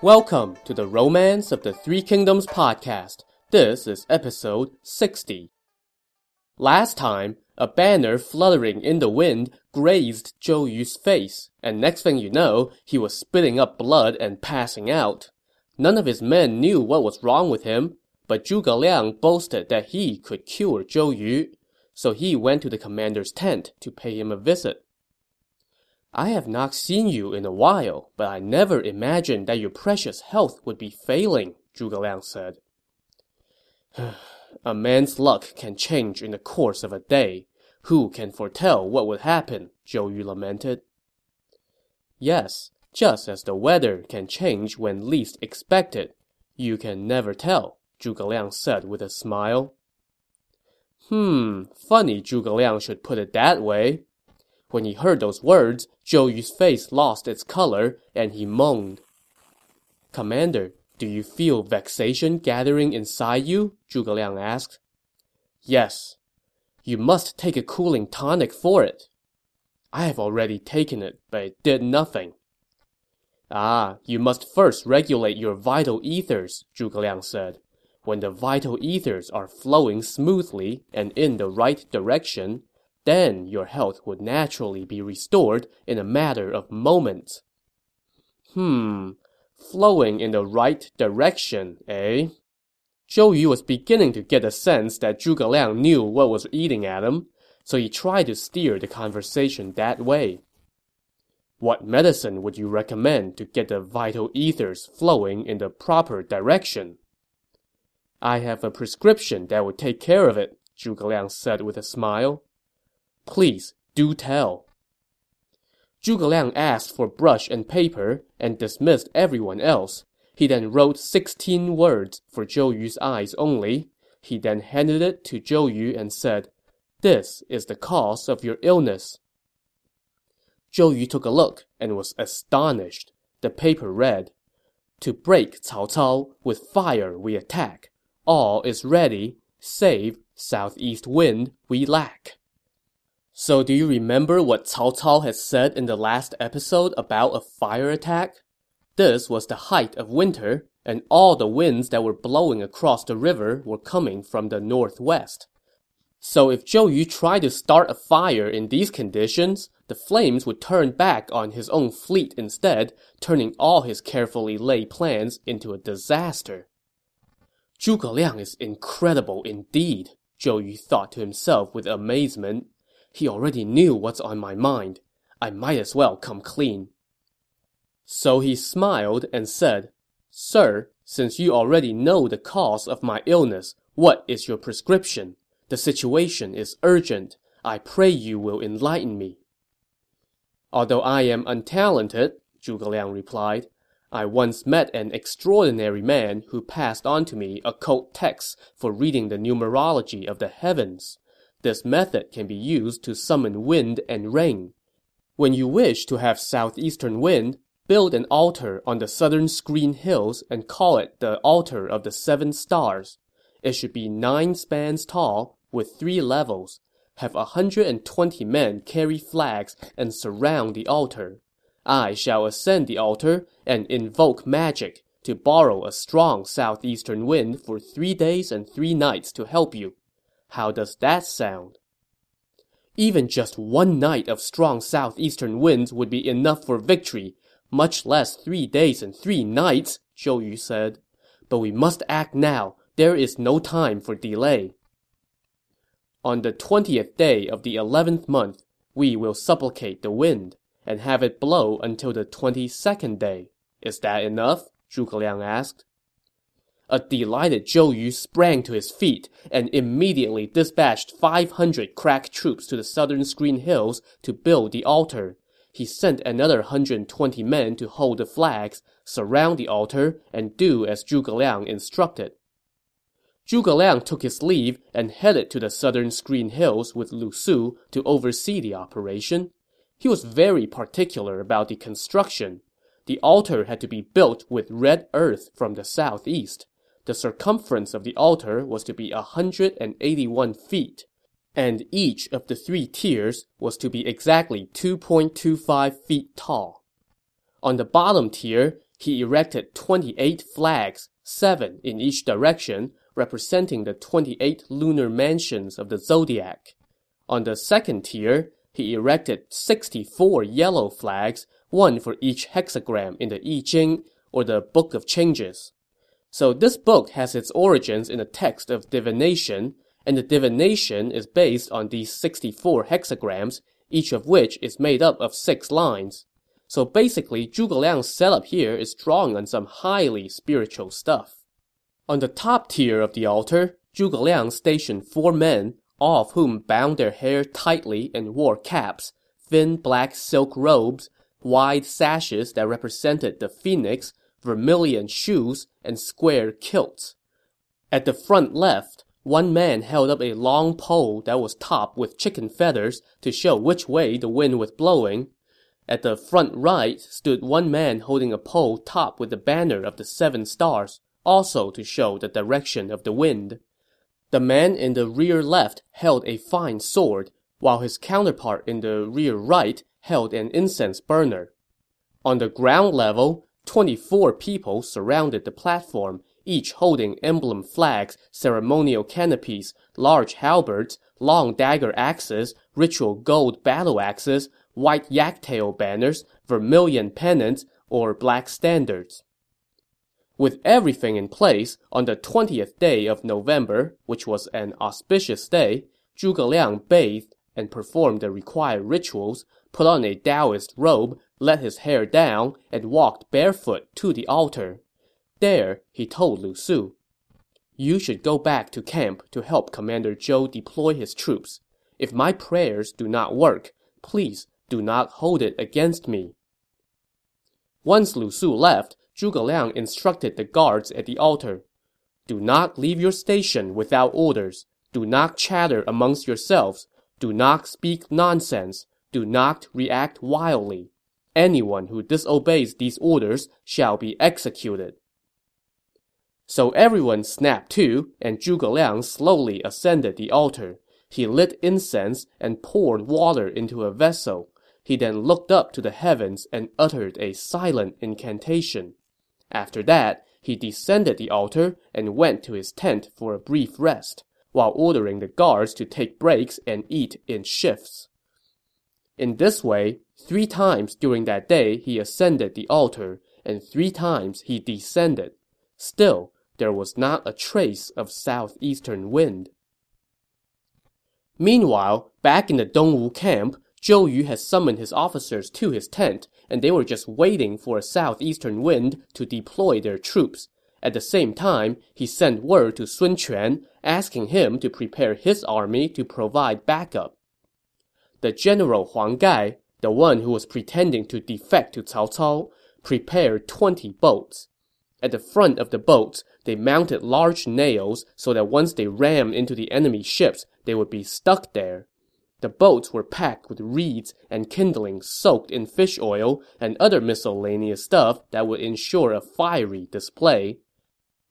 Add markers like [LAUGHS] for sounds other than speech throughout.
Welcome to the Romance of the Three Kingdoms podcast. This is episode 60. Last time, a banner fluttering in the wind grazed Zhou Yu's face, and next thing you know, he was spitting up blood and passing out. None of his men knew what was wrong with him, but Zhuge Liang boasted that he could cure Zhou Yu, so he went to the commander's tent to pay him a visit. I have not seen you in a while, but I never imagined that your precious health would be failing, Zhuge Liang said. [SIGHS] a man's luck can change in the course of a day. Who can foretell what would happen? Zhou Yu lamented. Yes, just as the weather can change when least expected. You can never tell, Zhuge Liang said with a smile. Hmm, funny Zhuge Liang should put it that way, when he heard those words, Zhou Yu's face lost its color, and he moaned. Commander, do you feel vexation gathering inside you? Zhuge Liang asked. Yes. You must take a cooling tonic for it. I have already taken it, but it did nothing. Ah, you must first regulate your vital ethers, Zhuge Liang said. When the vital ethers are flowing smoothly and in the right direction, then your health would naturally be restored in a matter of moments. Hmm, flowing in the right direction, eh? Zhou Yu was beginning to get a sense that Zhuge Liang knew what was eating at him, so he tried to steer the conversation that way. What medicine would you recommend to get the vital ethers flowing in the proper direction? I have a prescription that would take care of it, Zhuge Liang said with a smile. Please, do tell. Zhuge Liang asked for brush and paper and dismissed everyone else. He then wrote sixteen words for Zhou Yu's eyes only. He then handed it to Zhou Yu and said, This is the cause of your illness. Zhou Yu took a look and was astonished. The paper read, To break Cao Cao, with fire we attack. All is ready, save southeast wind we lack. So do you remember what Cao Cao had said in the last episode about a fire attack? This was the height of winter, and all the winds that were blowing across the river were coming from the northwest. So if Zhou Yu tried to start a fire in these conditions, the flames would turn back on his own fleet instead, turning all his carefully laid plans into a disaster. Zhuge Liang is incredible indeed, Zhou Yu thought to himself with amazement. He already knew what's on my mind. I might as well come clean. So he smiled and said, Sir, since you already know the cause of my illness, what is your prescription? The situation is urgent. I pray you will enlighten me. Although I am untalented, Zhuge Liang replied, I once met an extraordinary man who passed on to me occult texts for reading the numerology of the heavens. This method can be used to summon wind and rain. When you wish to have southeastern wind, build an altar on the southern screen hills and call it the Altar of the Seven Stars. It should be nine spans tall, with three levels. Have a hundred and twenty men carry flags and surround the altar. I shall ascend the altar and invoke magic to borrow a strong southeastern wind for three days and three nights to help you. How does that sound? Even just one night of strong southeastern winds would be enough for victory, much less three days and three nights, Zhou Yu said. But we must act now. There is no time for delay. On the twentieth day of the eleventh month, we will supplicate the wind, and have it blow until the twenty-second day. Is that enough? Zhuge Liang asked. A delighted Zhou Yu sprang to his feet and immediately dispatched 500 crack troops to the southern screen hills to build the altar. He sent another 120 men to hold the flags, surround the altar, and do as Zhuge Liang instructed. Zhuge Liang took his leave and headed to the southern screen hills with Lu Su to oversee the operation. He was very particular about the construction. The altar had to be built with red earth from the southeast. The circumference of the altar was to be 181 feet, and each of the three tiers was to be exactly 2.25 feet tall. On the bottom tier, he erected 28 flags, seven in each direction, representing the 28 lunar mansions of the zodiac. On the second tier, he erected 64 yellow flags, one for each hexagram in the I Ching, or the Book of Changes. So this book has its origins in a text of divination, and the divination is based on these 64 hexagrams, each of which is made up of six lines. So basically, Zhuge Liang's setup here is drawing on some highly spiritual stuff. On the top tier of the altar, Zhuge Liang stationed four men, all of whom bound their hair tightly and wore caps, thin black silk robes, wide sashes that represented the phoenix, vermilion shoes, and square kilts. At the front left, one man held up a long pole that was topped with chicken feathers to show which way the wind was blowing. At the front right stood one man holding a pole topped with the banner of the seven stars, also to show the direction of the wind. The man in the rear left held a fine sword, while his counterpart in the rear right held an incense burner. On the ground level, 24 people surrounded the platform, each holding emblem flags, ceremonial canopies, large halberds, long dagger axes, ritual gold battle axes, white yak-tail banners, vermilion pennants, or black standards. With everything in place, on the 20th day of November, which was an auspicious day, Zhuge Liang bathed and performed the required rituals, put on a Taoist robe, let his hair down, and walked barefoot to the altar. There, he told Lu Su, You should go back to camp to help Commander Zhou deploy his troops. If my prayers do not work, please do not hold it against me. Once Lu Su left, Zhuge Liang instructed the guards at the altar. Do not leave your station without orders. Do not chatter amongst yourselves. Do not speak nonsense. Do not react wildly. Anyone who disobeys these orders shall be executed. So everyone snapped to, and Zhuge Liang slowly ascended the altar. He lit incense and poured water into a vessel. He then looked up to the heavens and uttered a silent incantation. After that, he descended the altar and went to his tent for a brief rest, while ordering the guards to take breaks and eat in shifts. In this way, three times during that day he ascended the altar, and three times he descended. Still, there was not a trace of southeastern wind. Meanwhile, back in the Dongwu camp, Zhou Yu had summoned his officers to his tent, and they were just waiting for a southeastern wind to deploy their troops. At the same time, he sent word to Sun Quan, asking him to prepare his army to provide backup. The general Huang Gai, the one who was pretending to defect to Cao Cao, prepared 20 boats. At the front of the boats, they mounted large nails so that once they rammed into the enemy ships, they would be stuck there. The boats were packed with reeds and kindling soaked in fish oil and other miscellaneous stuff that would ensure a fiery display.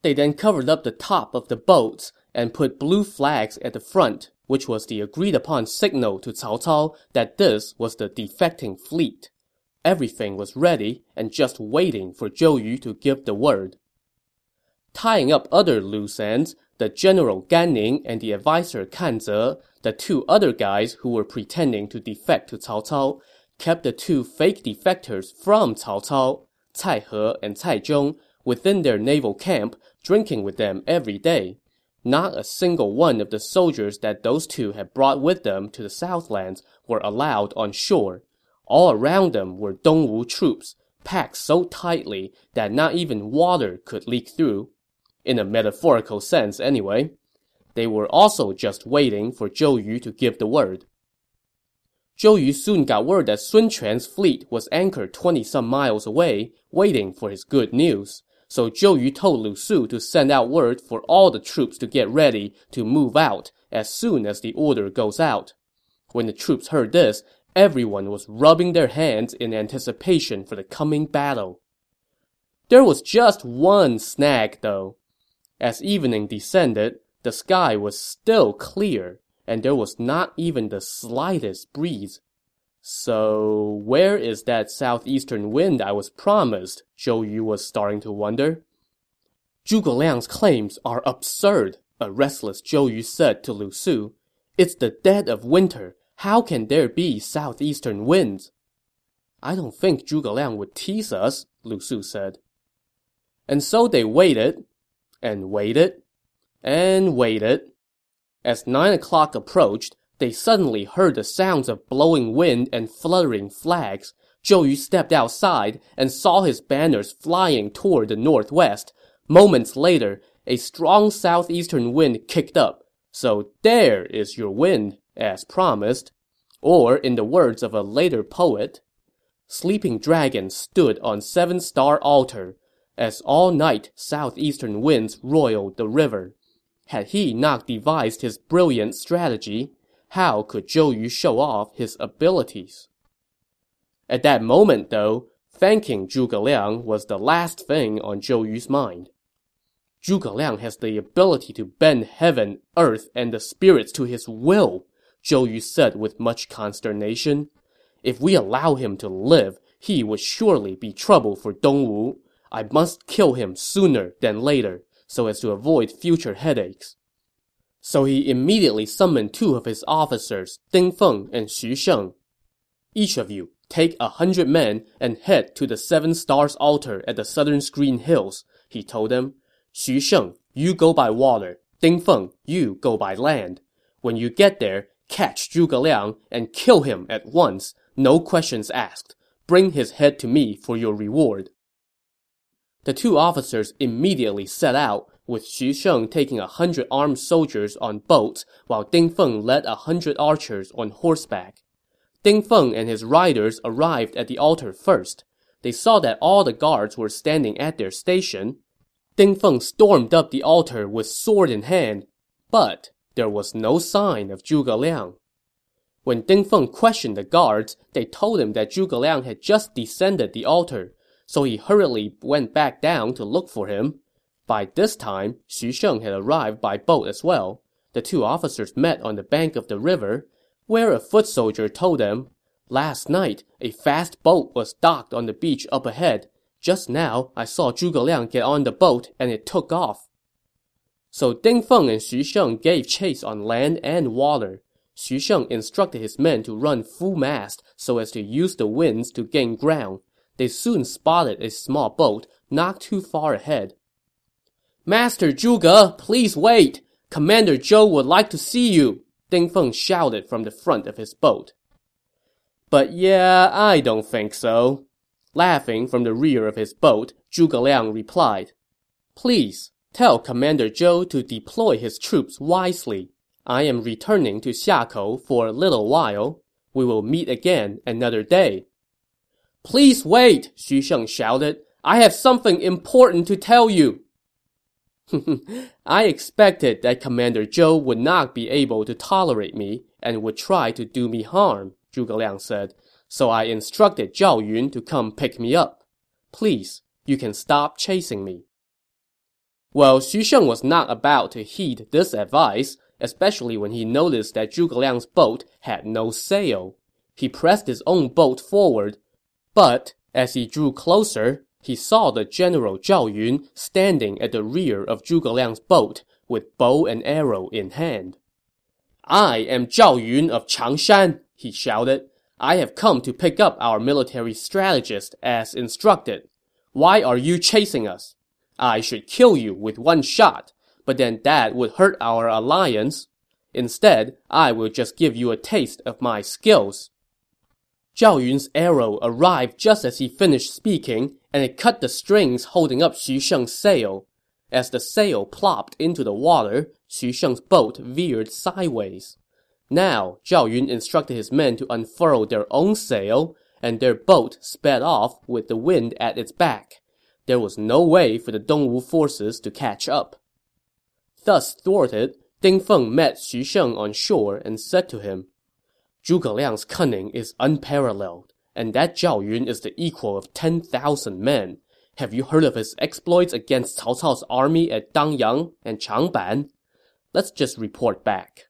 They then covered up the top of the boats and put blue flags at the front, which was the agreed upon signal to Cao Cao that this was the defecting fleet. Everything was ready and just waiting for Zhou Yu to give the word. Tying up other loose ends, the general Gan Ning and the adviser Kan Ze, the two other guys who were pretending to defect to Cao Cao, kept the two fake defectors from Cao Cao, Cai He and Cai Zhong, within their naval camp, drinking with them every day. Not a single one of the soldiers that those two had brought with them to the Southlands were allowed on shore. All around them were Dongwu troops, packed so tightly that not even water could leak through in a metaphorical sense anyway. They were also just waiting for Zhou Yu to give the word. Zhou Yu soon got word that Sun Quan's fleet was anchored 20-some miles away, waiting for his good news. So Zhou Yu told Lu Su to send out word for all the troops to get ready to move out as soon as the order goes out. When the troops heard this, everyone was rubbing their hands in anticipation for the coming battle. There was just one snag, though. As evening descended, the sky was still clear, and there was not even the slightest breeze. So, where is that southeastern wind I was promised? Zhou Yu was starting to wonder. Zhuge Liang's claims are absurd, a restless Zhou Yu said to Lu Su. It's the dead of winter. How can there be southeastern winds? I don't think Zhuge Liang would tease us, Lu Su said. And so they waited, and waited, and waited. As nine o'clock approached, they suddenly heard the sounds of blowing wind and fluttering flags. Zhou Yu stepped outside and saw his banners flying toward the northwest. Moments later, a strong southeastern wind kicked up. So there is your wind, as promised. Or, in the words of a later poet, Sleeping Dragon stood on Seven Star Altar, as all night southeastern winds roiled the river. Had he not devised his brilliant strategy, how could Zhou Yu show off his abilities? At that moment, though, thanking Zhuge Liang was the last thing on Zhou Yu's mind. Zhuge Liang has the ability to bend heaven, earth, and the spirits to his will, Zhou Yu said with much consternation. If we allow him to live, he would surely be trouble for Dongwu. I must kill him sooner than later, so as to avoid future headaches. So he immediately summoned two of his officers, Ding Feng and Xu Sheng. Each of you, take a hundred men and head to the Seven Stars altar at the southern screen hills, he told them. Xu Sheng, you go by water. Ding Feng, you go by land. When you get there, catch Zhuge Liang and kill him at once, no questions asked. Bring his head to me for your reward. The two officers immediately set out, with Xu Sheng taking a hundred armed soldiers on boats, while Ding Feng led a hundred archers on horseback. Ding Feng and his riders arrived at the altar first. They saw that all the guards were standing at their station. Ding Feng stormed up the altar with sword in hand, but there was no sign of Zhuge Liang. When Ding Feng questioned the guards, they told him that Zhuge Liang had just descended the altar, so he hurriedly went back down to look for him. By this time, Xu Sheng had arrived by boat as well. The two officers met on the bank of the river, where a foot soldier told them, Last night, a fast boat was docked on the beach up ahead. Just now, I saw Zhuge Liang get on the boat and it took off. So Ding Feng and Xu Sheng gave chase on land and water. Xu Sheng instructed his men to run full mast so as to use the winds to gain ground. They soon spotted a small boat not too far ahead. Master Zhuge, please wait! Commander Zhou would like to see you! Ding Feng shouted from the front of his boat. But yeah, I don't think so. Laughing from the rear of his boat, Zhuge Liang replied, Please, tell Commander Zhou to deploy his troops wisely. I am returning to Xiakou for a little while. We will meet again another day. Please wait, Xu Sheng shouted. I have something important to tell you. [LAUGHS] I expected that Commander Zhou would not be able to tolerate me and would try to do me harm, Zhuge Liang said, so I instructed Zhao Yun to come pick me up. Please, you can stop chasing me. Well, Xu Sheng was not about to heed this advice, especially when he noticed that Zhuge Liang's boat had no sail. He pressed his own boat forward, but as he drew closer, he saw the general Zhao Yun standing at the rear of Zhuge Liang's boat with bow and arrow in hand. I am Zhao Yun of Changshan, he shouted. I have come to pick up our military strategist as instructed. Why are you chasing us? I should kill you with one shot, but then that would hurt our alliance. Instead, I will just give you a taste of my skills. Zhao Yun's arrow arrived just as he finished speaking, and it cut the strings holding up Xu Sheng's sail. As the sail plopped into the water, Xu Sheng's boat veered sideways. Now, Zhao Yun instructed his men to unfurl their own sail, and their boat sped off with the wind at its back. There was no way for the Dongwu forces to catch up. Thus thwarted, Ding Feng met Xu Sheng on shore and said to him, Zhuge Liang's cunning is unparalleled, and that Zhao Yun is the equal of 10,000 men. Have you heard of his exploits against Cao Cao's army at Dangyang and Changban? Let's just report back.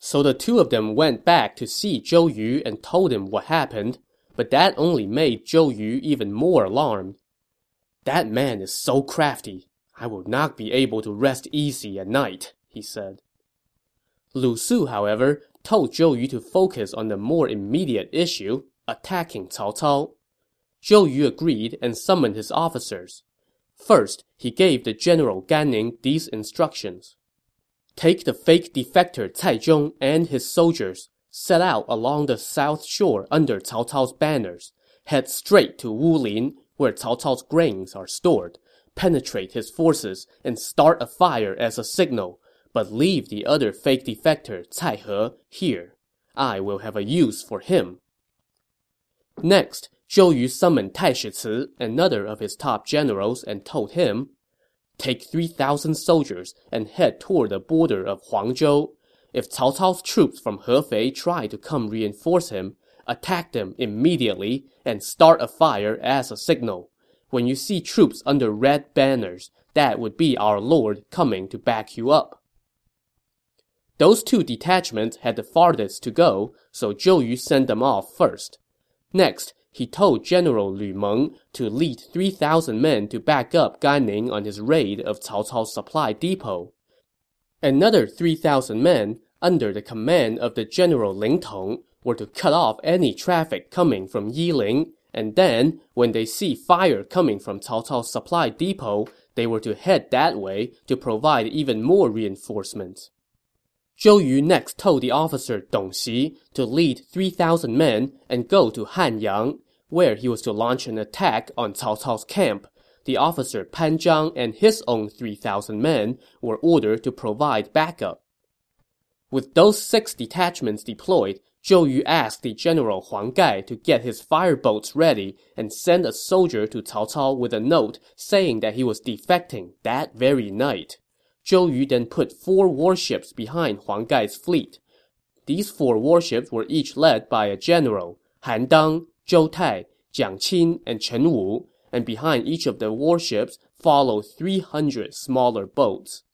So the two of them went back to see Zhou Yu and told him what happened, but that only made Zhou Yu even more alarmed. That man is so crafty. I will not be able to rest easy at night, he said. Lu Su, however, told Zhou Yu to focus on the more immediate issue, attacking Cao Cao. Zhou Yu agreed and summoned his officers. First, he gave the general Gan Ning these instructions. Take the fake defector Cai Zhong and his soldiers, set out along the south shore under Cao Cao's banners, head straight to Wulin, where Cao Cao's grains are stored, penetrate his forces, and start a fire as a signal, but leave the other fake defector Cai He here. I will have a use for him. Next, Zhou Yu summoned Taishi Ci, another of his top generals, and told him, Take 3,000 soldiers and head toward the border of Huangzhou. If Cao Cao's troops from Hefei try to come reinforce him, attack them immediately and start a fire as a signal. When you see troops under red banners, that would be our lord coming to back you up. Those two detachments had the farthest to go, so Zhou Yu sent them off first. Next, he told General Lu Meng to lead 3,000 men to back up Gan Ning on his raid of Cao Cao's supply depot. Another 3,000 men, under the command of the General Ling Tong, were to cut off any traffic coming from Yiling, and then, when they see fire coming from Cao Cao's supply depot, they were to head that way to provide even more reinforcements. Zhou Yu next told the officer Dong Xi to lead 3,000 men and go to Hanyang, where he was to launch an attack on Cao Cao's camp. The officer Pan Zhang and his own 3,000 men were ordered to provide backup. With those six detachments deployed, Zhou Yu asked the general Huang Gai to get his fireboats ready and send a soldier to Cao Cao with a note saying that he was defecting that very night. Zhou Yu then put four warships behind Huang Gai's fleet. These four warships were each led by a general, Han Dang, Zhou Tai, Jiang Qin, and Chen Wu, and behind each of the warships followed 300 smaller boats.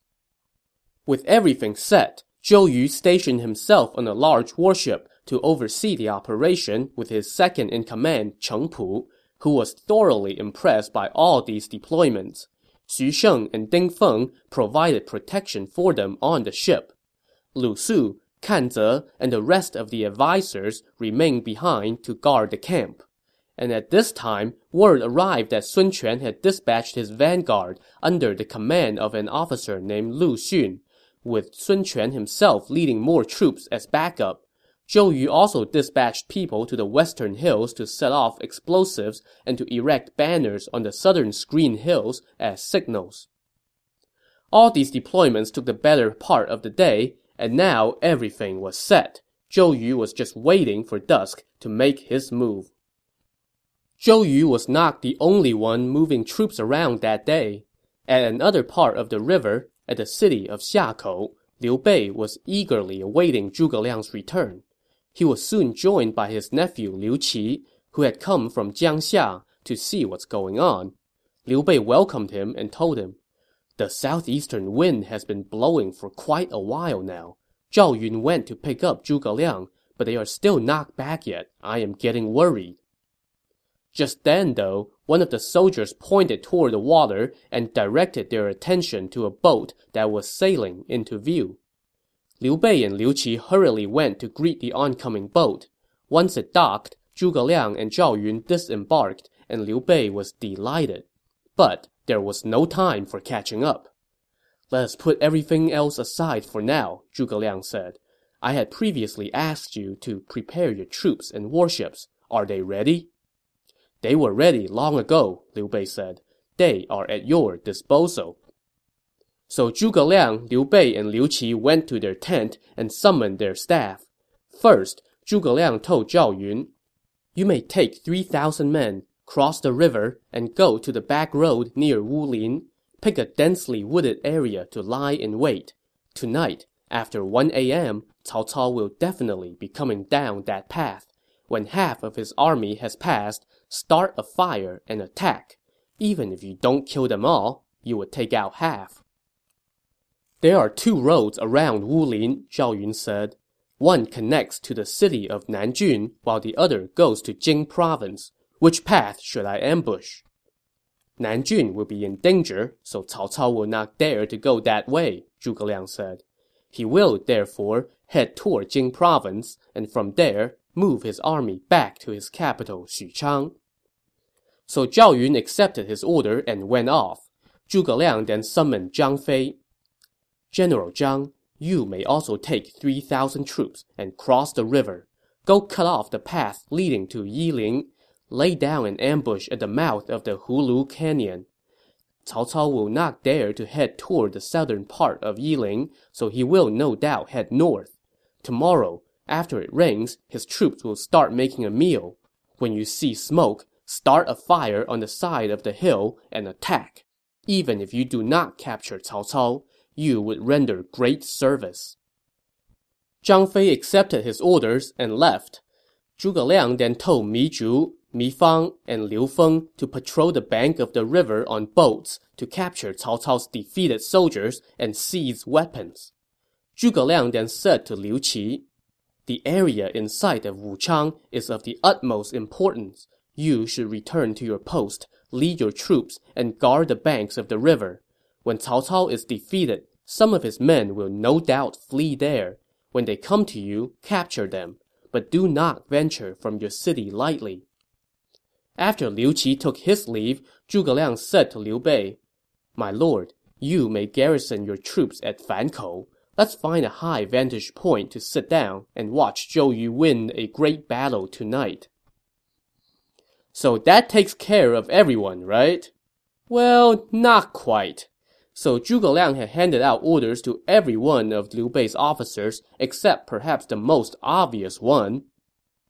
With everything set, Zhou Yu stationed himself on a large warship to oversee the operation with his second-in-command Cheng Pu, who was thoroughly impressed by all these deployments. Xu Sheng and Ding Feng provided protection for them on the ship. Lu Su, Kan Ze, and the rest of the advisers remained behind to guard the camp. And at this time, word arrived that Sun Quan had dispatched his vanguard under the command of an officer named Lu Xun, with Sun Quan himself leading more troops as backup. Zhou Yu also dispatched people to the western hills to set off explosives and to erect banners on the southern screen hills as signals. All these deployments took the better part of the day, and now everything was set. Zhou Yu was just waiting for dusk to make his move. Zhou Yu was not the only one moving troops around that day. At another part of the river, at the city of Xiakou, Liu Bei was eagerly awaiting Zhuge Liang's return he was soon joined by his nephew Liu Qi, who had come from Jiangxia to see what's going on. Liu Bei welcomed him and told him, The southeastern wind has been blowing for quite a while now. Zhao Yun went to pick up Zhuge Liang, but they are still not back yet. I am getting worried. Just then, though, one of the soldiers pointed toward the water and directed their attention to a boat that was sailing into view. Liu Bei and Liu Qi hurriedly went to greet the oncoming boat. Once it docked, Zhuge Liang and Zhao Yun disembarked, and Liu Bei was delighted. But there was no time for catching up. Let us put everything else aside for now, Zhuge Liang said. I had previously asked you to prepare your troops and warships. Are they ready? They were ready long ago, Liu Bei said. They are at your disposal. So Zhuge Liang, Liu Bei, and Liu Qi went to their tent and summoned their staff. First, Zhuge Liang told Zhao Yun, You may take 3,000 men, cross the river, and go to the back road near Wulin. Pick a densely wooded area to lie in wait. Tonight, after 1 a.m., Cao Cao will definitely be coming down that path. When half of his army has passed, start a fire and attack. Even if you don't kill them all, you would take out half. There are two roads around Wulin, Zhao Yun said. One connects to the city of Nanjun, while the other goes to Jing province. Which path should I ambush? Nanjun will be in danger, so Cao Cao will not dare to go that way, Zhuge Liang said. He will, therefore, head toward Jing province, and from there, move his army back to his capital, Xuchang. So Zhao Yun accepted his order and went off. Zhuge Liang then summoned Zhang Fei. General Zhang, you may also take 3,000 troops and cross the river. Go cut off the path leading to Yiling. Lay down an ambush at the mouth of the Hulu Canyon. Cao Cao will not dare to head toward the southern part of Yiling, so he will no doubt head north. Tomorrow, after it rains, his troops will start making a meal. When you see smoke, start a fire on the side of the hill and attack. Even if you do not capture Cao Cao, you would render great service. Zhang Fei accepted his orders and left. Zhuge Liang then told Mi Zhu, Mi Fang, and Liu Feng to patrol the bank of the river on boats to capture Cao Cao's defeated soldiers and seize weapons. Zhuge Liang then said to Liu Qi, The area in sight of Wuchang is of the utmost importance. You should return to your post, lead your troops, and guard the banks of the river. When Cao Cao is defeated, some of his men will no doubt flee there. When they come to you, capture them, but do not venture from your city lightly. After Liu Qi took his leave, Zhuge Liang said to Liu Bei, My lord, you may garrison your troops at Fankou. Let's find a high vantage point to sit down and watch Zhou Yu win a great battle tonight. So that takes care of everyone, right? Well, not quite so Zhuge Liang had handed out orders to every one of Liu Bei's officers except perhaps the most obvious one.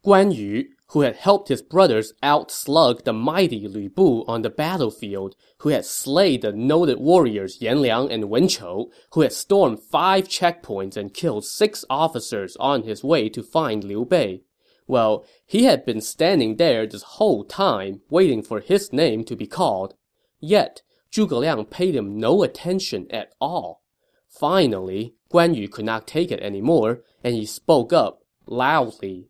Guan Yu, who had helped his brothers outslug the mighty Lu Bu on the battlefield, who had slayed the noted warriors Yan Liang and Wen Chou, who had stormed five checkpoints and killed six officers on his way to find Liu Bei. Well, he had been standing there this whole time, waiting for his name to be called. Yet, Zhuge Liang paid him no attention at all. Finally, Guan Yu could not take it anymore, and he spoke up loudly.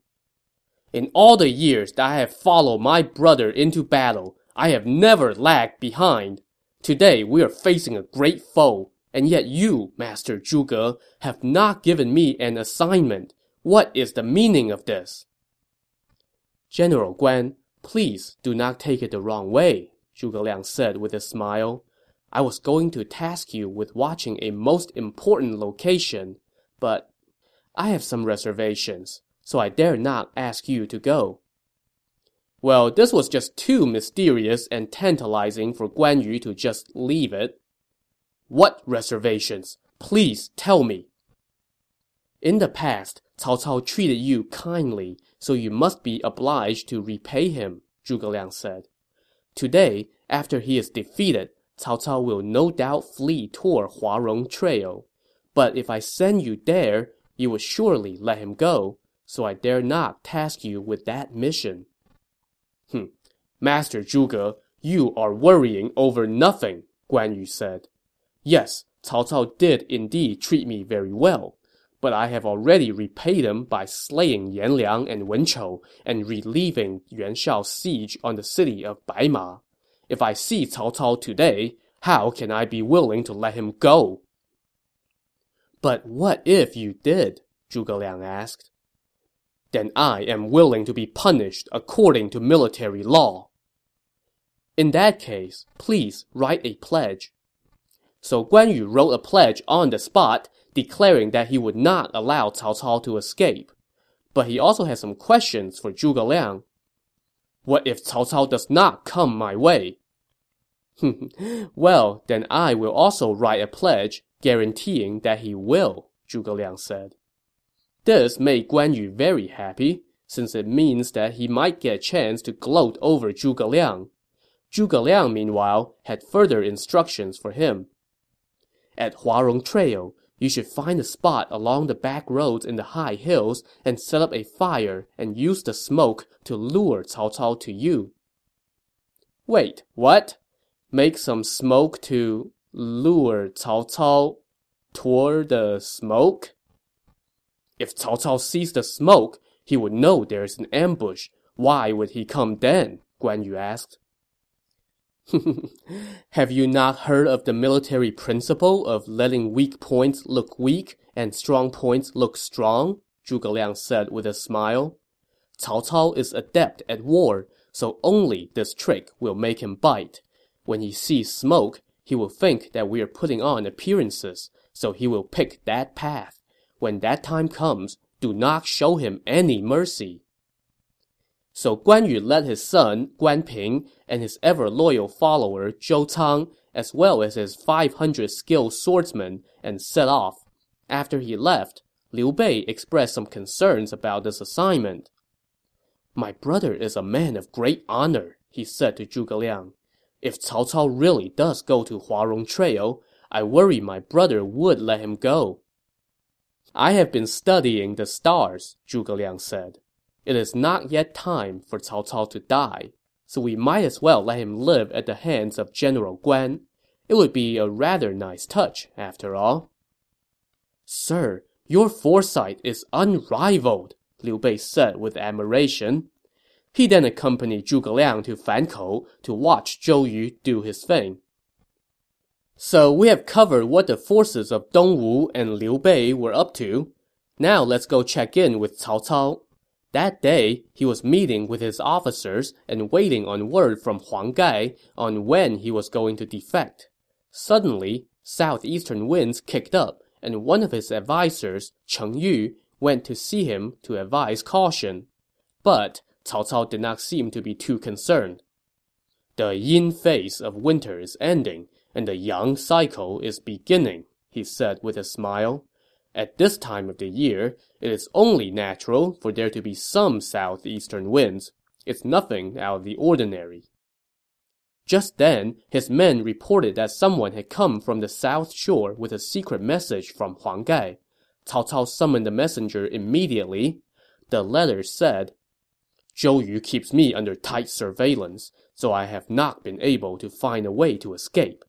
In all the years that I have followed my brother into battle, I have never lagged behind. Today we are facing a great foe, and yet you, Master Zhuge, have not given me an assignment. What is the meaning of this? General Guan, please do not take it the wrong way, Zhuge Liang said with a smile. I was going to task you with watching a most important location, but I have some reservations, so I dare not ask you to go. Well, this was just too mysterious and tantalizing for Guan Yu to just leave it. What reservations? Please tell me. In the past, Cao Cao treated you kindly, so you must be obliged to repay him, Zhuge Liang said. Today, after he is defeated, Cao Cao will no doubt flee toward Huarong Trail. But if I send you there, you will surely let him go, so I dare not task you with that mission. Hm, Master Zhuge, you are worrying over nothing, Guan Yu said. Yes, Cao Cao did indeed treat me very well, but I have already repaid him by slaying Yan Liang and Wen Chou and relieving Yuan Shao's siege on the city of Baima. If I see Cao Cao today, how can I be willing to let him go? But what if you did? Zhuge Liang asked. Then I am willing to be punished according to military law. In that case, please write a pledge. So Guan Yu wrote a pledge on the spot declaring that he would not allow Cao Cao to escape. But he also had some questions for Zhuge Liang. What if Cao Cao does not come my way? [LAUGHS] well, then I will also write a pledge guaranteeing that he will, Zhuge Liang said. This made Guan Yu very happy, since it means that he might get a chance to gloat over Zhuge Liang. Zhuge Liang, meanwhile, had further instructions for him. At Huarong Trail, you should find a spot along the back roads in the high hills and set up a fire and use the smoke to lure Cao Cao to you. Wait, what? Make some smoke to lure Cao Cao toward the smoke? If Cao Cao sees the smoke, he would know there is an ambush. Why would he come then? Guan Yu asked. [LAUGHS] Have you not heard of the military principle of letting weak points look weak and strong points look strong? Zhuge Liang said with a smile. Cao Cao is adept at war, so only this trick will make him bite. When he sees smoke, he will think that we are putting on appearances, so he will pick that path. When that time comes, do not show him any mercy. So Guan Yu led his son, Guan Ping, and his ever-loyal follower, Zhou Cang, as well as his 500 skilled swordsmen, and set off. After he left, Liu Bei expressed some concerns about this assignment. My brother is a man of great honor, he said to Zhuge Liang. If Cao Cao really does go to Huarong Trail, I worry my brother would let him go. I have been studying the stars, Zhuge Liang said. It is not yet time for Cao Cao to die, so we might as well let him live at the hands of General Guan. It would be a rather nice touch, after all. Sir, your foresight is unrivaled, Liu Bei said with admiration. He then accompanied Zhuge Liang to Fankou to watch Zhou Yu do his thing. So we have covered what the forces of Dongwu and Liu Bei were up to. Now let's go check in with Cao Cao. That day, he was meeting with his officers and waiting on word from Huang Gai on when he was going to defect. Suddenly, southeastern winds kicked up, and one of his advisers, Cheng Yu, went to see him to advise caution. But Cao Cao did not seem to be too concerned. The yin phase of winter is ending, and the yang cycle is beginning, he said with a smile. At this time of the year, it is only natural for there to be some southeastern winds. It's nothing out of the ordinary. Just then, his men reported that someone had come from the south shore with a secret message from Huang Gai. Cao Cao summoned the messenger immediately. The letter said, Zhou Yu keeps me under tight surveillance, so I have not been able to find a way to escape.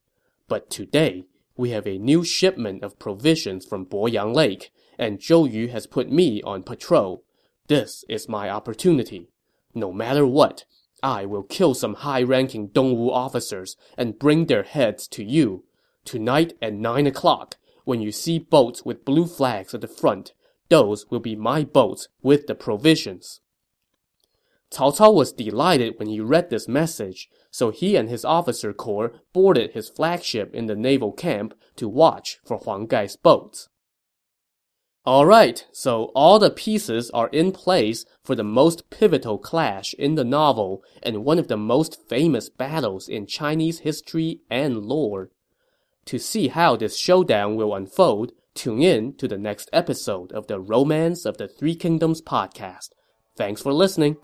But today, we have a new shipment of provisions from Poyang Lake, and Zhou Yu has put me on patrol. This is my opportunity. No matter what, I will kill some high-ranking Dongwu officers and bring their heads to you. Tonight at nine o'clock, when you see boats with blue flags at the front, those will be my boats with the provisions. Cao Cao was delighted when he read this message, so he and his officer corps boarded his flagship in the naval camp to watch for Huang Gai's boats. Alright, so all the pieces are in place for the most pivotal clash in the novel and one of the most famous battles in Chinese history and lore. To see how this showdown will unfold, tune in to the next episode of the Romance of the Three Kingdoms podcast. Thanks for listening.